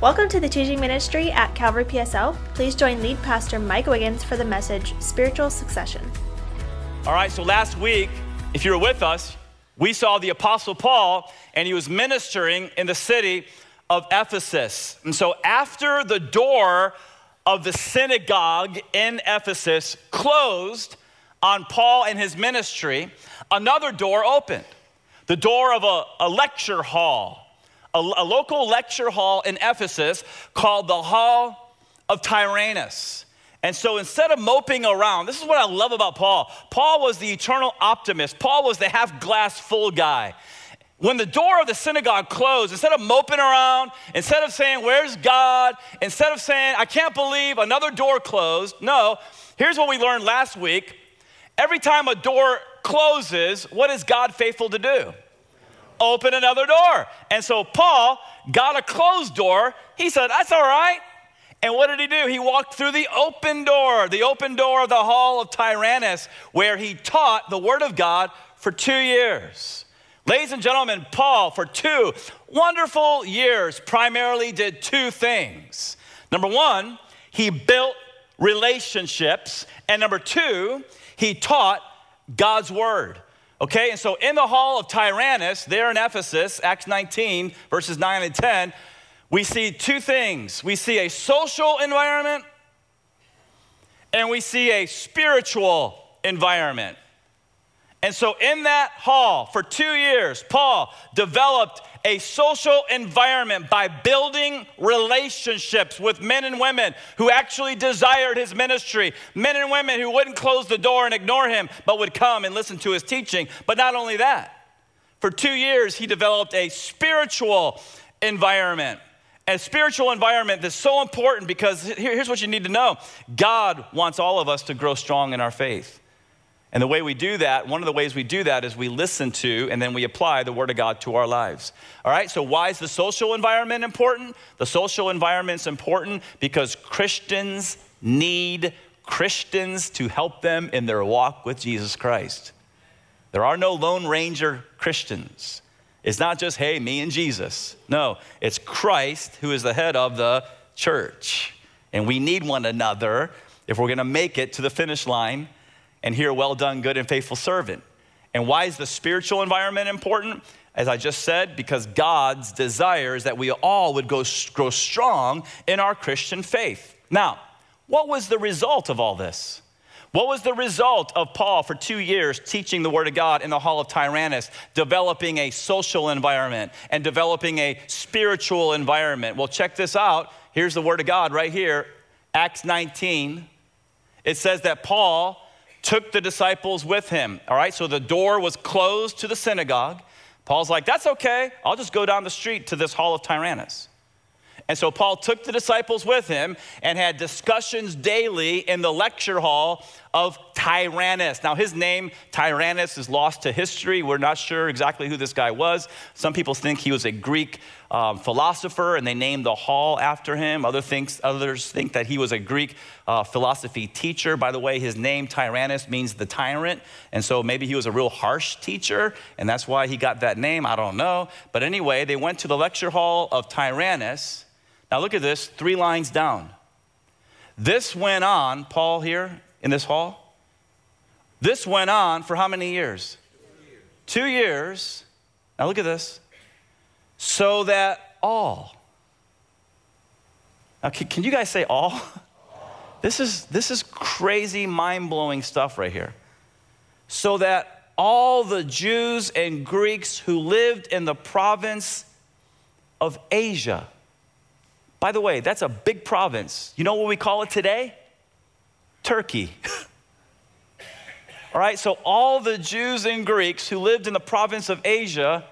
Welcome to the teaching ministry at Calvary PSL. Please join lead pastor Mike Wiggins for the message Spiritual Succession. All right, so last week, if you were with us, we saw the Apostle Paul and he was ministering in the city of Ephesus. And so after the door of the synagogue in Ephesus closed on Paul and his ministry, another door opened the door of a, a lecture hall, a, a local lecture hall in Ephesus called the Hall of Tyrannus. And so instead of moping around, this is what I love about Paul. Paul was the eternal optimist, Paul was the half glass full guy. When the door of the synagogue closed, instead of moping around, instead of saying, Where's God? Instead of saying, I can't believe another door closed, no, here's what we learned last week. Every time a door closes, what is God faithful to do? Open another door. And so Paul got a closed door. He said, That's all right. And what did he do? He walked through the open door, the open door of the hall of Tyrannus, where he taught the word of God for two years. Ladies and gentlemen, Paul, for two wonderful years, primarily did two things. Number one, he built relationships. And number two, he taught God's word. Okay, and so in the hall of Tyrannus, there in Ephesus, Acts 19, verses 9 and 10, we see two things. We see a social environment and we see a spiritual environment. And so, in that hall for two years, Paul developed a social environment by building relationships with men and women who actually desired his ministry, men and women who wouldn't close the door and ignore him, but would come and listen to his teaching. But not only that, for two years, he developed a spiritual environment. A spiritual environment that's so important because here's what you need to know God wants all of us to grow strong in our faith. And the way we do that, one of the ways we do that is we listen to and then we apply the Word of God to our lives. All right, so why is the social environment important? The social environment's important because Christians need Christians to help them in their walk with Jesus Christ. There are no Lone Ranger Christians. It's not just, hey, me and Jesus. No, it's Christ who is the head of the church. And we need one another if we're gonna make it to the finish line and hear, well done, good and faithful servant. And why is the spiritual environment important? As I just said, because God's desire is that we all would go, grow strong in our Christian faith. Now, what was the result of all this? What was the result of Paul for two years teaching the Word of God in the Hall of Tyrannus, developing a social environment and developing a spiritual environment? Well, check this out. Here's the Word of God right here, Acts 19. It says that Paul took the disciples with him. All right, so the door was closed to the synagogue. Paul's like, that's okay. I'll just go down the street to this hall of Tyrannus. And so Paul took the disciples with him and had discussions daily in the lecture hall of Tyrannus. Now, his name, Tyrannus, is lost to history. We're not sure exactly who this guy was. Some people think he was a Greek um, philosopher and they named the hall after him. Other thinks, others think that he was a Greek uh, philosophy teacher. By the way, his name, Tyrannus, means the tyrant. And so maybe he was a real harsh teacher and that's why he got that name. I don't know. But anyway, they went to the lecture hall of Tyrannus now look at this, three lines down. This went on, Paul here in this hall, this went on for how many years? Two years. Two years. Now look at this. So that all. Now, can, can you guys say all? all? This is, this is crazy, mind blowing stuff right here. So that all the Jews and Greeks who lived in the province of Asia, by the way, that's a big province. You know what we call it today? Turkey. all right, so all the Jews and Greeks who lived in the province of Asia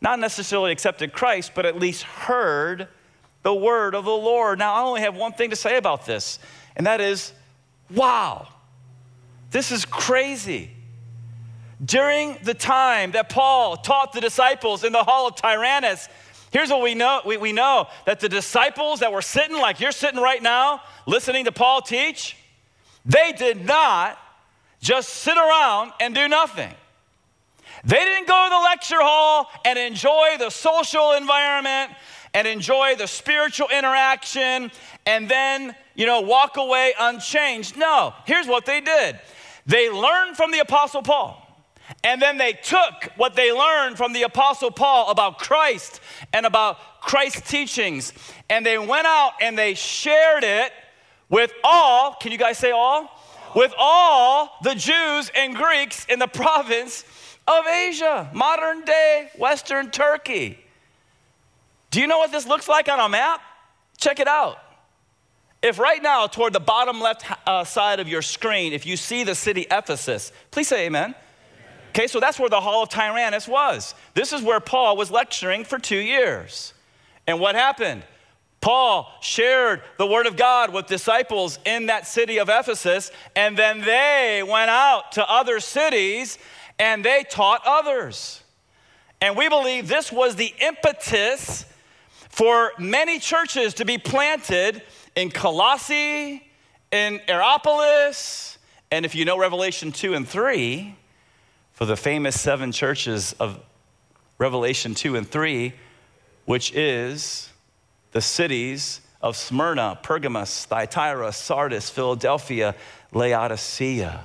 not necessarily accepted Christ, but at least heard the word of the Lord. Now, I only have one thing to say about this, and that is wow, this is crazy. During the time that Paul taught the disciples in the hall of Tyrannus, Here's what we know we, we know that the disciples that were sitting like you're sitting right now, listening to Paul teach, they did not just sit around and do nothing. They didn't go to the lecture hall and enjoy the social environment and enjoy the spiritual interaction and then, you know, walk away unchanged. No, here's what they did they learned from the Apostle Paul. And then they took what they learned from the Apostle Paul about Christ and about Christ's teachings, and they went out and they shared it with all, can you guys say all? With all the Jews and Greeks in the province of Asia, modern day Western Turkey. Do you know what this looks like on a map? Check it out. If right now, toward the bottom left uh, side of your screen, if you see the city Ephesus, please say amen. Okay, so that's where the Hall of Tyrannus was. This is where Paul was lecturing for two years. And what happened? Paul shared the word of God with disciples in that city of Ephesus, and then they went out to other cities and they taught others. And we believe this was the impetus for many churches to be planted in Colossae, in Hierapolis, and if you know Revelation 2 and 3, for the famous seven churches of Revelation 2 and 3, which is the cities of Smyrna, Pergamos, Thyatira, Sardis, Philadelphia, Laodicea.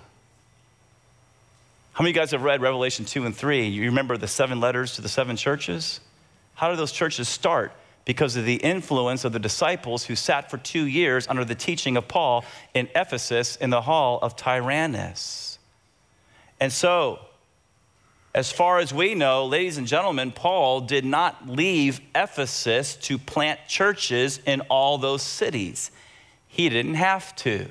How many of you guys have read Revelation 2 and 3? You remember the seven letters to the seven churches? How did those churches start? Because of the influence of the disciples who sat for two years under the teaching of Paul in Ephesus in the hall of Tyrannus. And so, as far as we know, ladies and gentlemen, Paul did not leave Ephesus to plant churches in all those cities. He didn't have to.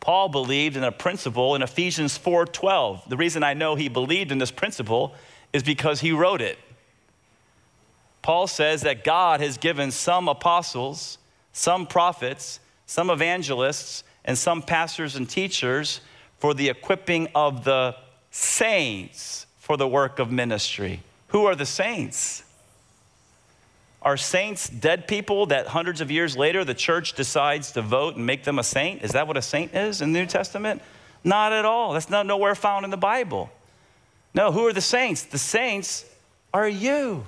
Paul believed in a principle in Ephesians 4:12. The reason I know he believed in this principle is because he wrote it. Paul says that God has given some apostles, some prophets, some evangelists, and some pastors and teachers for the equipping of the saints for the work of ministry. Who are the saints? Are saints dead people that hundreds of years later the church decides to vote and make them a saint? Is that what a saint is in the New Testament? Not at all. That's not nowhere found in the Bible. No, who are the saints? The saints are you.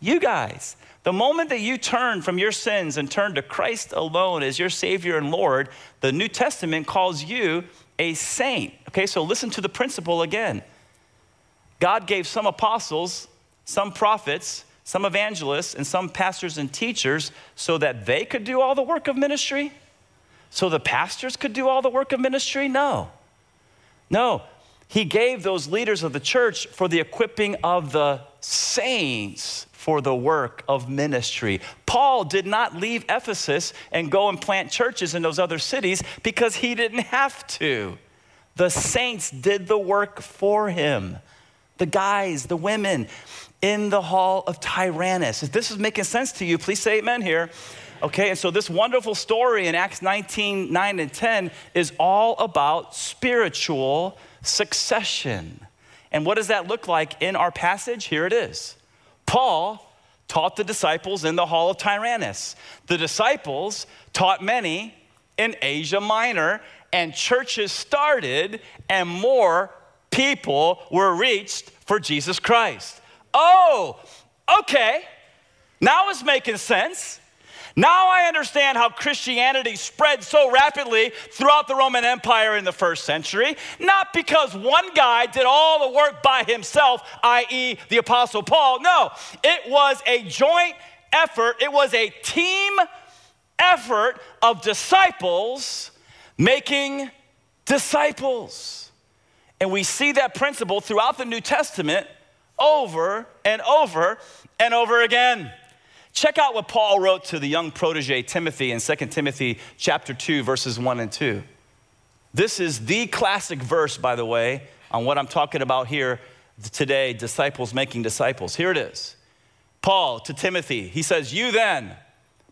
You guys. The moment that you turn from your sins and turn to Christ alone as your Savior and Lord, the New Testament calls you a saint. Okay, so listen to the principle again. God gave some apostles, some prophets, some evangelists, and some pastors and teachers so that they could do all the work of ministry? So the pastors could do all the work of ministry? No. No. He gave those leaders of the church for the equipping of the saints for the work of ministry. Paul did not leave Ephesus and go and plant churches in those other cities because he didn't have to. The saints did the work for him. The guys, the women in the hall of Tyrannus. If this is making sense to you, please say amen here. Okay, and so this wonderful story in Acts 19 9 and 10 is all about spiritual succession. And what does that look like in our passage? Here it is. Paul taught the disciples in the hall of Tyrannus. The disciples taught many in Asia Minor, and churches started, and more people were reached for Jesus Christ. Oh, okay. Now it's making sense. Now I understand how Christianity spread so rapidly throughout the Roman Empire in the first century. Not because one guy did all the work by himself, i.e., the Apostle Paul. No, it was a joint effort, it was a team effort of disciples making disciples. And we see that principle throughout the New Testament over and over and over again. Check out what Paul wrote to the young protege Timothy in 2 Timothy chapter 2 verses 1 and 2. This is the classic verse by the way on what I'm talking about here today, disciples making disciples. Here it is. Paul to Timothy, he says, "You then,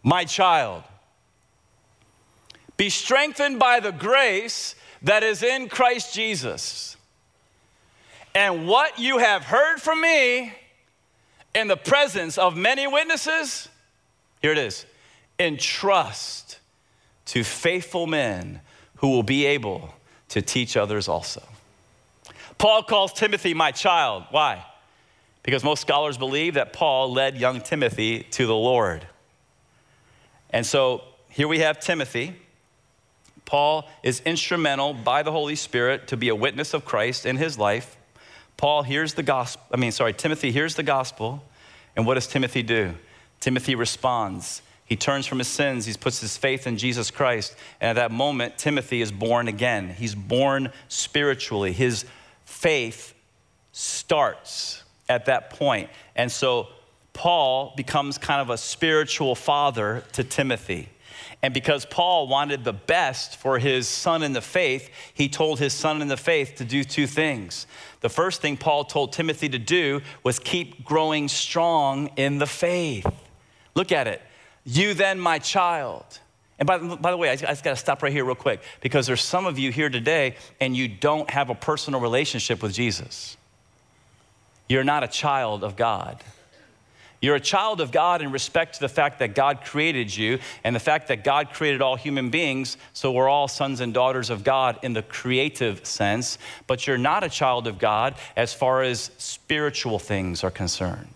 my child, be strengthened by the grace that is in Christ Jesus. And what you have heard from me in the presence of many witnesses, here it is, entrust to faithful men who will be able to teach others also. Paul calls Timothy my child. Why? Because most scholars believe that Paul led young Timothy to the Lord. And so here we have Timothy. Paul is instrumental by the Holy Spirit to be a witness of Christ in his life. Paul hears the gospel, I mean, sorry, Timothy hears the gospel. And what does Timothy do? Timothy responds. He turns from his sins. He puts his faith in Jesus Christ. And at that moment, Timothy is born again. He's born spiritually. His faith starts at that point. And so Paul becomes kind of a spiritual father to Timothy. And because Paul wanted the best for his son in the faith, he told his son in the faith to do two things. The first thing Paul told Timothy to do was keep growing strong in the faith. Look at it. You then, my child. And by, by the way, I, I just got to stop right here real quick because there's some of you here today and you don't have a personal relationship with Jesus. You're not a child of God. You're a child of God in respect to the fact that God created you and the fact that God created all human beings, so we're all sons and daughters of God in the creative sense, but you're not a child of God as far as spiritual things are concerned.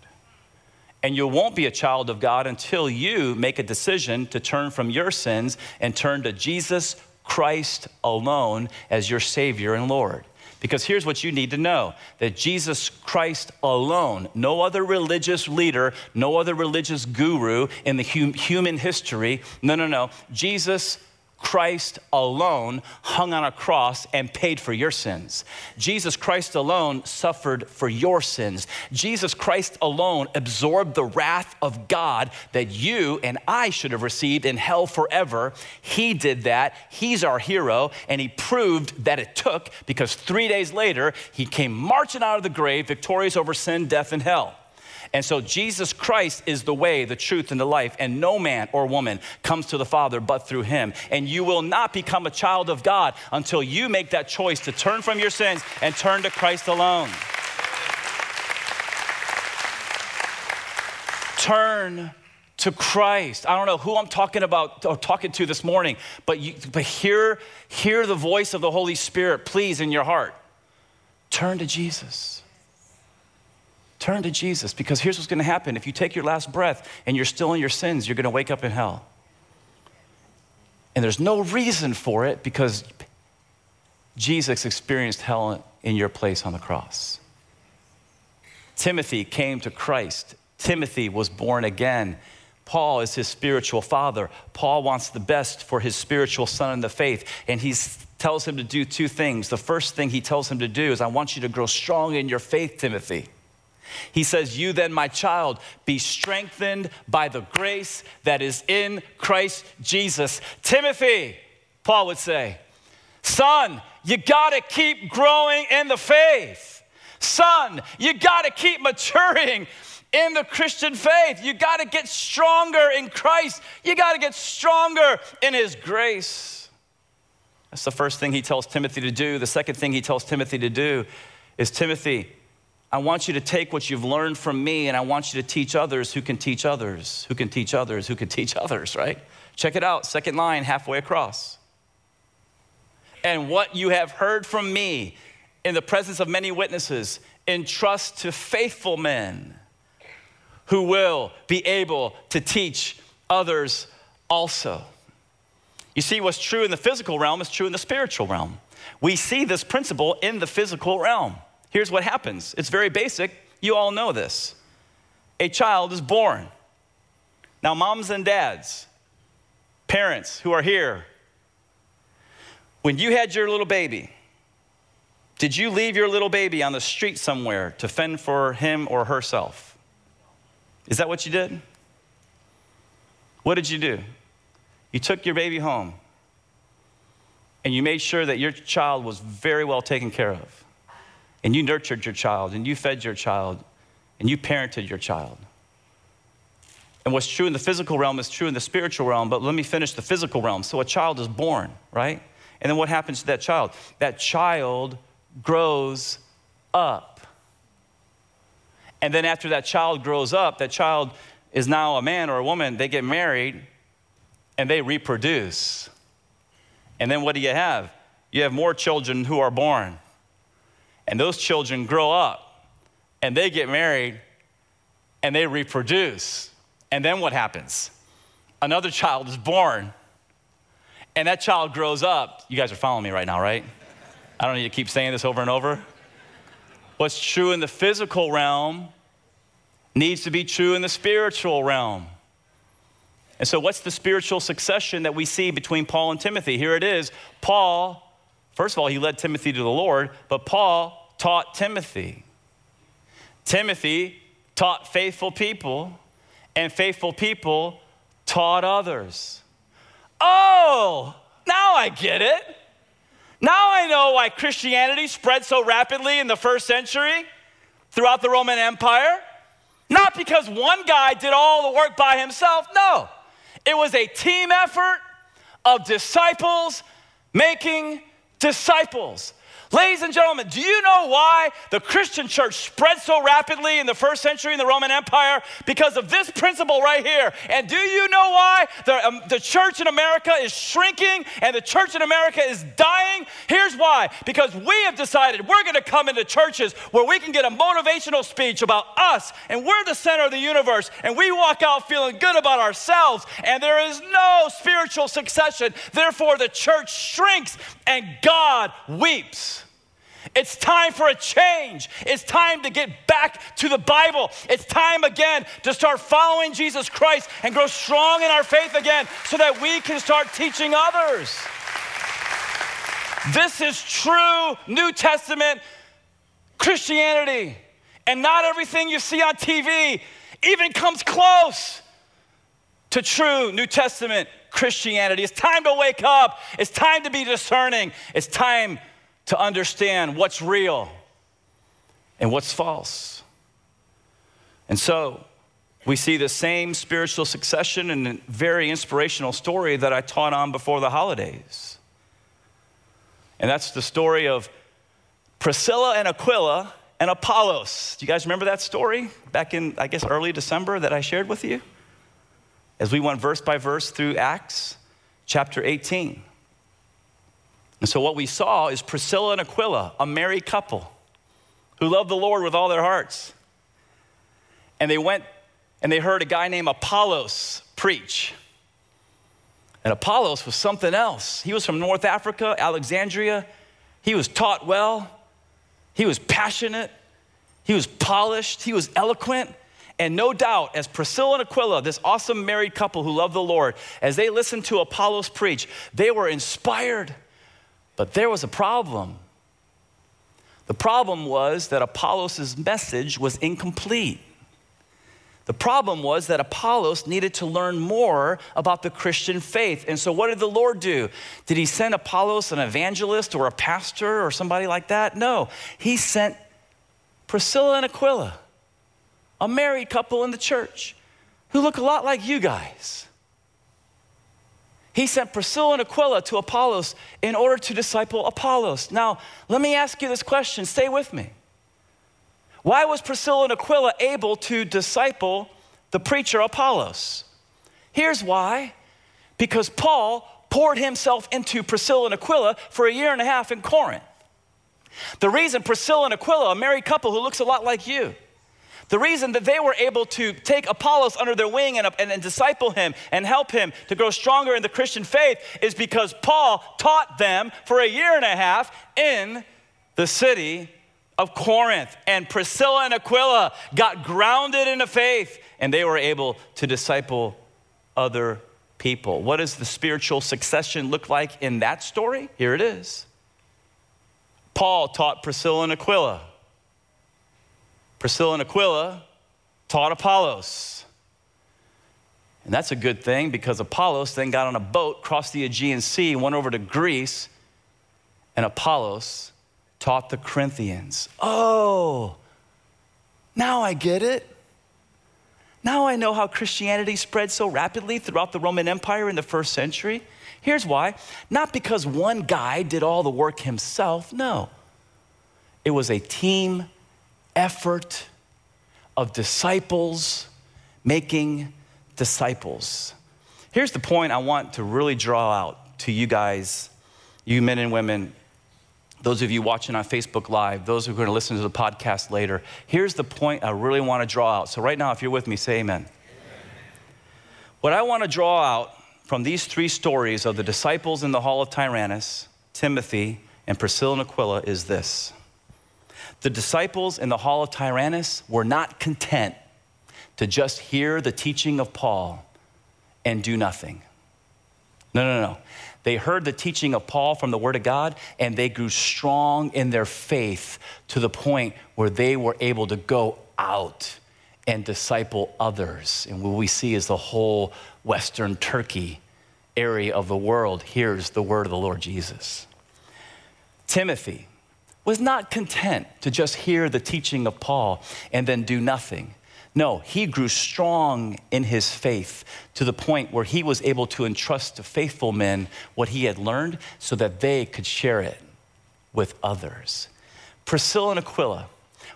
And you won't be a child of God until you make a decision to turn from your sins and turn to Jesus Christ alone as your Savior and Lord. Because here's what you need to know that Jesus Christ alone, no other religious leader, no other religious guru in the hum- human history, no, no, no. Jesus Christ alone hung on a cross and paid for your sins. Jesus Christ alone suffered for your sins. Jesus Christ alone absorbed the wrath of God that you and I should have received in hell forever. He did that. He's our hero, and he proved that it took because three days later, he came marching out of the grave, victorious over sin, death, and hell. And so Jesus Christ is the way, the truth, and the life, and no man or woman comes to the Father but through him. And you will not become a child of God until you make that choice to turn from your sins and turn to Christ alone. Turn to Christ. I don't know who I'm talking about or talking to this morning, but you, but hear hear the voice of the Holy Spirit please in your heart. Turn to Jesus. Turn to Jesus because here's what's going to happen. If you take your last breath and you're still in your sins, you're going to wake up in hell. And there's no reason for it because Jesus experienced hell in your place on the cross. Timothy came to Christ. Timothy was born again. Paul is his spiritual father. Paul wants the best for his spiritual son in the faith, and he tells him to do two things. The first thing he tells him to do is, I want you to grow strong in your faith, Timothy. He says, You then, my child, be strengthened by the grace that is in Christ Jesus. Timothy, Paul would say, Son, you gotta keep growing in the faith. Son, you gotta keep maturing in the Christian faith. You gotta get stronger in Christ. You gotta get stronger in His grace. That's the first thing he tells Timothy to do. The second thing he tells Timothy to do is Timothy, I want you to take what you've learned from me and I want you to teach others who can teach others, who can teach others, who can teach others, right? Check it out, second line, halfway across. And what you have heard from me in the presence of many witnesses, entrust to faithful men who will be able to teach others also. You see, what's true in the physical realm is true in the spiritual realm. We see this principle in the physical realm. Here's what happens it's very basic. You all know this. A child is born. Now, moms and dads, parents who are here, when you had your little baby, did you leave your little baby on the street somewhere to fend for him or herself? Is that what you did? What did you do? You took your baby home and you made sure that your child was very well taken care of and you nurtured your child and you fed your child and you parented your child. And what's true in the physical realm is true in the spiritual realm, but let me finish the physical realm. So a child is born, right? And then what happens to that child? That child grows up. And then after that child grows up, that child is now a man or a woman, they get married and they reproduce. And then what do you have? You have more children who are born. And those children grow up and they get married and they reproduce. And then what happens? Another child is born, and that child grows up. You guys are following me right now, right? I don't need to keep saying this over and over. What's true in the physical realm needs to be true in the spiritual realm. And so, what's the spiritual succession that we see between Paul and Timothy? Here it is. Paul, first of all, he led Timothy to the Lord, but Paul taught Timothy. Timothy taught faithful people, and faithful people taught others. Oh, now I get it. Now I know why Christianity spread so rapidly in the first century throughout the Roman Empire. Not because one guy did all the work by himself, no. It was a team effort of disciples making disciples. Ladies and gentlemen, do you know why the Christian church spread so rapidly in the first century in the Roman Empire? Because of this principle right here. And do you know why the, um, the church in America is shrinking and the church in America is dying? Here's why. Because we have decided we're going to come into churches where we can get a motivational speech about us and we're the center of the universe and we walk out feeling good about ourselves and there is no spiritual succession. Therefore, the church shrinks and God weeps. It's time for a change. It's time to get back to the Bible. It's time again to start following Jesus Christ and grow strong in our faith again so that we can start teaching others. This is true New Testament Christianity. And not everything you see on TV even comes close to true New Testament Christianity. It's time to wake up. It's time to be discerning. It's time to understand what's real and what's false. And so we see the same spiritual succession in a very inspirational story that I taught on before the holidays. And that's the story of Priscilla and Aquila and Apollos. Do you guys remember that story back in, I guess, early December that I shared with you? As we went verse by verse through Acts chapter 18. And so what we saw is Priscilla and Aquila, a married couple who loved the Lord with all their hearts. And they went and they heard a guy named Apollos preach. And Apollos was something else. He was from North Africa, Alexandria. He was taught well. He was passionate. He was polished. He was eloquent. And no doubt, as Priscilla and Aquila, this awesome married couple who loved the Lord, as they listened to Apollos preach, they were inspired. But there was a problem. The problem was that Apollos' message was incomplete. The problem was that Apollos needed to learn more about the Christian faith. And so, what did the Lord do? Did he send Apollos an evangelist or a pastor or somebody like that? No. He sent Priscilla and Aquila, a married couple in the church who look a lot like you guys. He sent Priscilla and Aquila to Apollos in order to disciple Apollos. Now, let me ask you this question. Stay with me. Why was Priscilla and Aquila able to disciple the preacher Apollos? Here's why because Paul poured himself into Priscilla and Aquila for a year and a half in Corinth. The reason Priscilla and Aquila, a married couple who looks a lot like you, the reason that they were able to take Apollos under their wing and, and, and, disciple him and help him to grow stronger in the Christian faith is because Paul taught them for a year and a half in the city of Corinth. And Priscilla and Aquila got grounded in the faith and they were able to disciple other people. What does the spiritual succession look like in that story? Here it is. Paul taught Priscilla and Aquila. Priscilla and Aquila taught Apollos. And that's a good thing because Apollos then got on a boat, crossed the Aegean Sea, went over to Greece, and Apollos taught the Corinthians. Oh, now I get it. Now I know how Christianity spread so rapidly throughout the Roman Empire in the first century. Here's why not because one guy did all the work himself, no. It was a team effort of disciples making disciples. Here's the point I want to really draw out to you guys, you men and women those of you watching on Facebook Live, those who are going to listen to the podcast later, here's the point I really want to draw out. So, right now, if you're with me, say amen. What I want to draw out from these three stories of the disciples in the hall of Tyrannus, Timothy, and Priscilla and Aquila is this the disciples in the hall of Tyrannus were not content to just hear the teaching of Paul and do nothing. No, no, no. They heard the teaching of Paul from the Word of God and they grew strong in their faith to the point where they were able to go out and disciple others. And what we see is the whole Western Turkey area of the world hears the word of the Lord Jesus. Timothy, was not content to just hear the teaching of Paul and then do nothing. No, he grew strong in his faith to the point where he was able to entrust to faithful men what he had learned so that they could share it with others. Priscilla and Aquila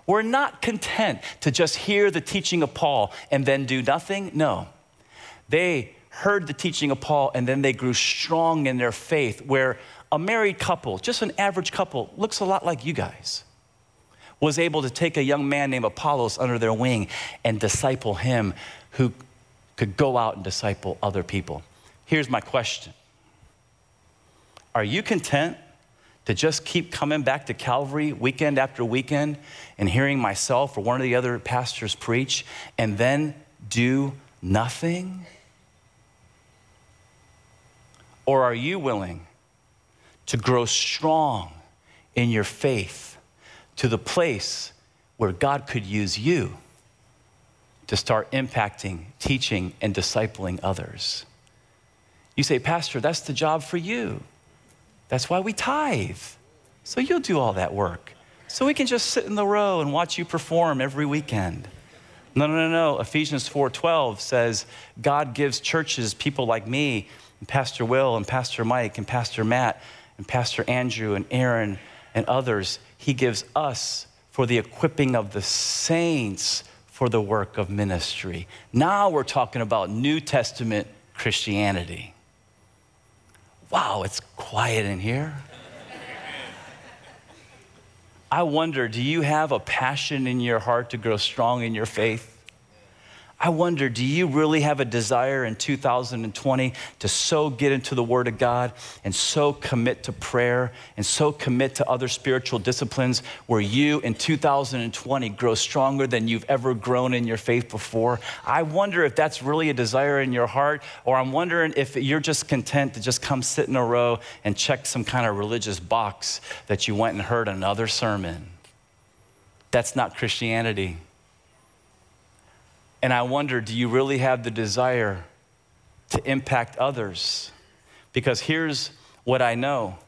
were not content to just hear the teaching of Paul and then do nothing. No, they heard the teaching of Paul and then they grew strong in their faith, where a married couple, just an average couple, looks a lot like you guys, was able to take a young man named Apollos under their wing and disciple him who could go out and disciple other people. Here's my question Are you content to just keep coming back to Calvary weekend after weekend and hearing myself or one of the other pastors preach and then do nothing? Or are you willing to grow strong in your faith to the place where God could use you to start impacting, teaching, and discipling others. You say, Pastor, that's the job for you. That's why we tithe. So you'll do all that work. So we can just sit in the row and watch you perform every weekend. No, no, no, no. Ephesians 4:12 says God gives churches people like me, and Pastor Will and Pastor Mike and Pastor Matt and Pastor Andrew and Aaron and others, he gives us for the equipping of the saints for the work of ministry. Now we're talking about New Testament Christianity. Wow, it's quiet in here. I wonder do you have a passion in your heart to grow strong in your faith? I wonder, do you really have a desire in 2020 to so get into the Word of God and so commit to prayer and so commit to other spiritual disciplines where you in 2020 grow stronger than you've ever grown in your faith before? I wonder if that's really a desire in your heart, or I'm wondering if you're just content to just come sit in a row and check some kind of religious box that you went and heard another sermon. That's not Christianity. And I wonder do you really have the desire to impact others? Because here's what I know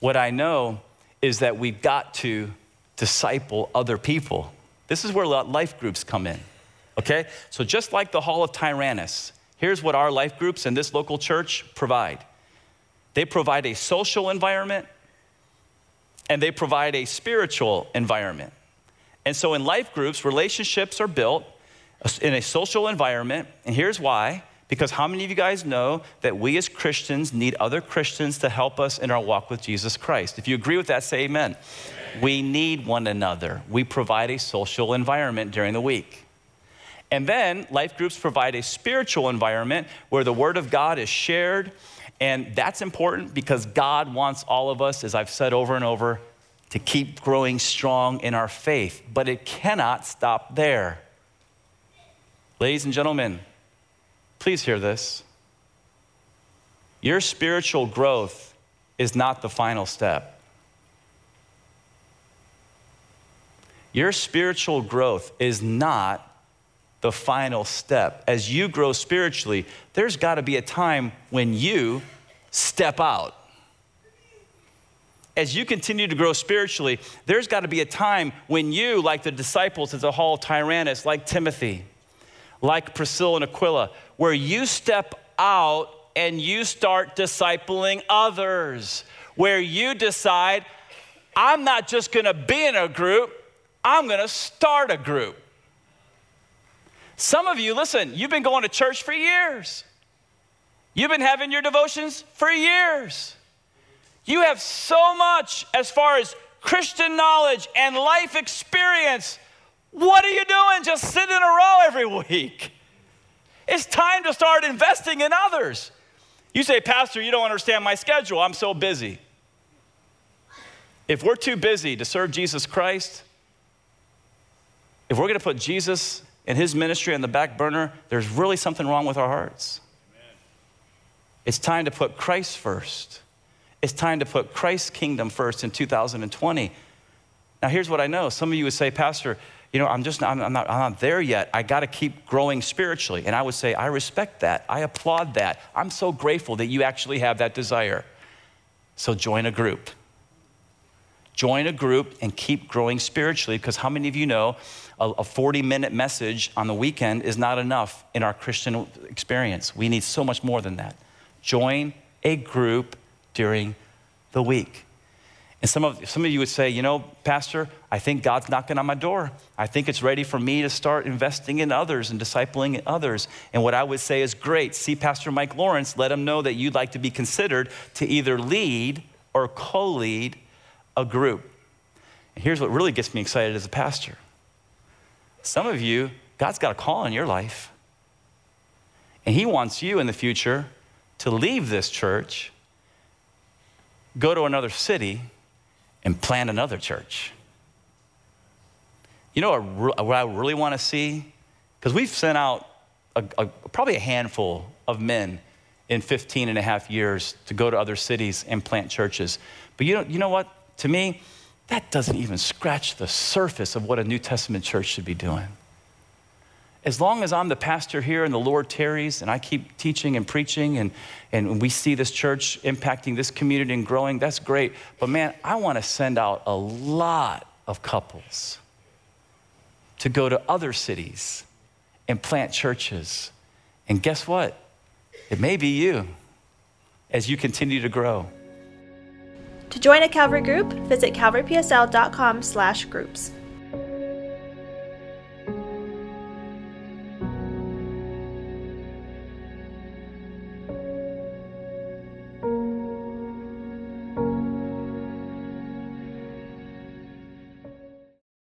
what I know is that we've got to disciple other people. This is where life groups come in. Okay? So, just like the Hall of Tyrannus, here's what our life groups in this local church provide they provide a social environment and they provide a spiritual environment. And so, in life groups, relationships are built in a social environment. And here's why because how many of you guys know that we as Christians need other Christians to help us in our walk with Jesus Christ? If you agree with that, say amen. amen. We need one another. We provide a social environment during the week. And then life groups provide a spiritual environment where the Word of God is shared. And that's important because God wants all of us, as I've said over and over, to keep growing strong in our faith. But it cannot stop there. Ladies and gentlemen, please hear this. Your spiritual growth is not the final step. Your spiritual growth is not the final step. As you grow spiritually, there's got to be a time when you step out. As you continue to grow spiritually, there's got to be a time when you, like the disciples at the hall of Tyrannus, like Timothy, like Priscilla and Aquila, where you step out and you start discipling others, where you decide, I'm not just gonna be in a group, I'm gonna start a group. Some of you, listen, you've been going to church for years. You've been having your devotions for years. You have so much as far as Christian knowledge and life experience. What are you doing? Just sitting in a row every week. It's time to start investing in others. You say, Pastor, you don't understand my schedule. I'm so busy. If we're too busy to serve Jesus Christ, if we're going to put Jesus and his ministry on the back burner, there's really something wrong with our hearts. Amen. It's time to put Christ first. It's time to put Christ's kingdom first in 2020. Now, here's what I know. Some of you would say, Pastor, you know, I'm just not, I'm not, I'm not there yet. I got to keep growing spiritually. And I would say, I respect that. I applaud that. I'm so grateful that you actually have that desire. So join a group. Join a group and keep growing spiritually because how many of you know a 40 minute message on the weekend is not enough in our Christian experience? We need so much more than that. Join a group during the week. And some of, some of you would say, you know, Pastor, I think God's knocking on my door. I think it's ready for me to start investing in others and discipling others. And what I would say is great. See Pastor Mike Lawrence, let him know that you'd like to be considered to either lead or co lead a group. And here's what really gets me excited as a pastor some of you, God's got a call in your life. And He wants you in the future to leave this church, go to another city, and plant another church. You know what I really want to see? Because we've sent out a, a, probably a handful of men in 15 and a half years to go to other cities and plant churches. But you know, you know what? To me, that doesn't even scratch the surface of what a New Testament church should be doing. As long as I'm the pastor here and the Lord tarries and I keep teaching and preaching and, and we see this church impacting this community and growing, that's great. But man, I want to send out a lot of couples to go to other cities and plant churches. And guess what? It may be you as you continue to grow. To join a Calvary group, visit calvarypsl.com/groups.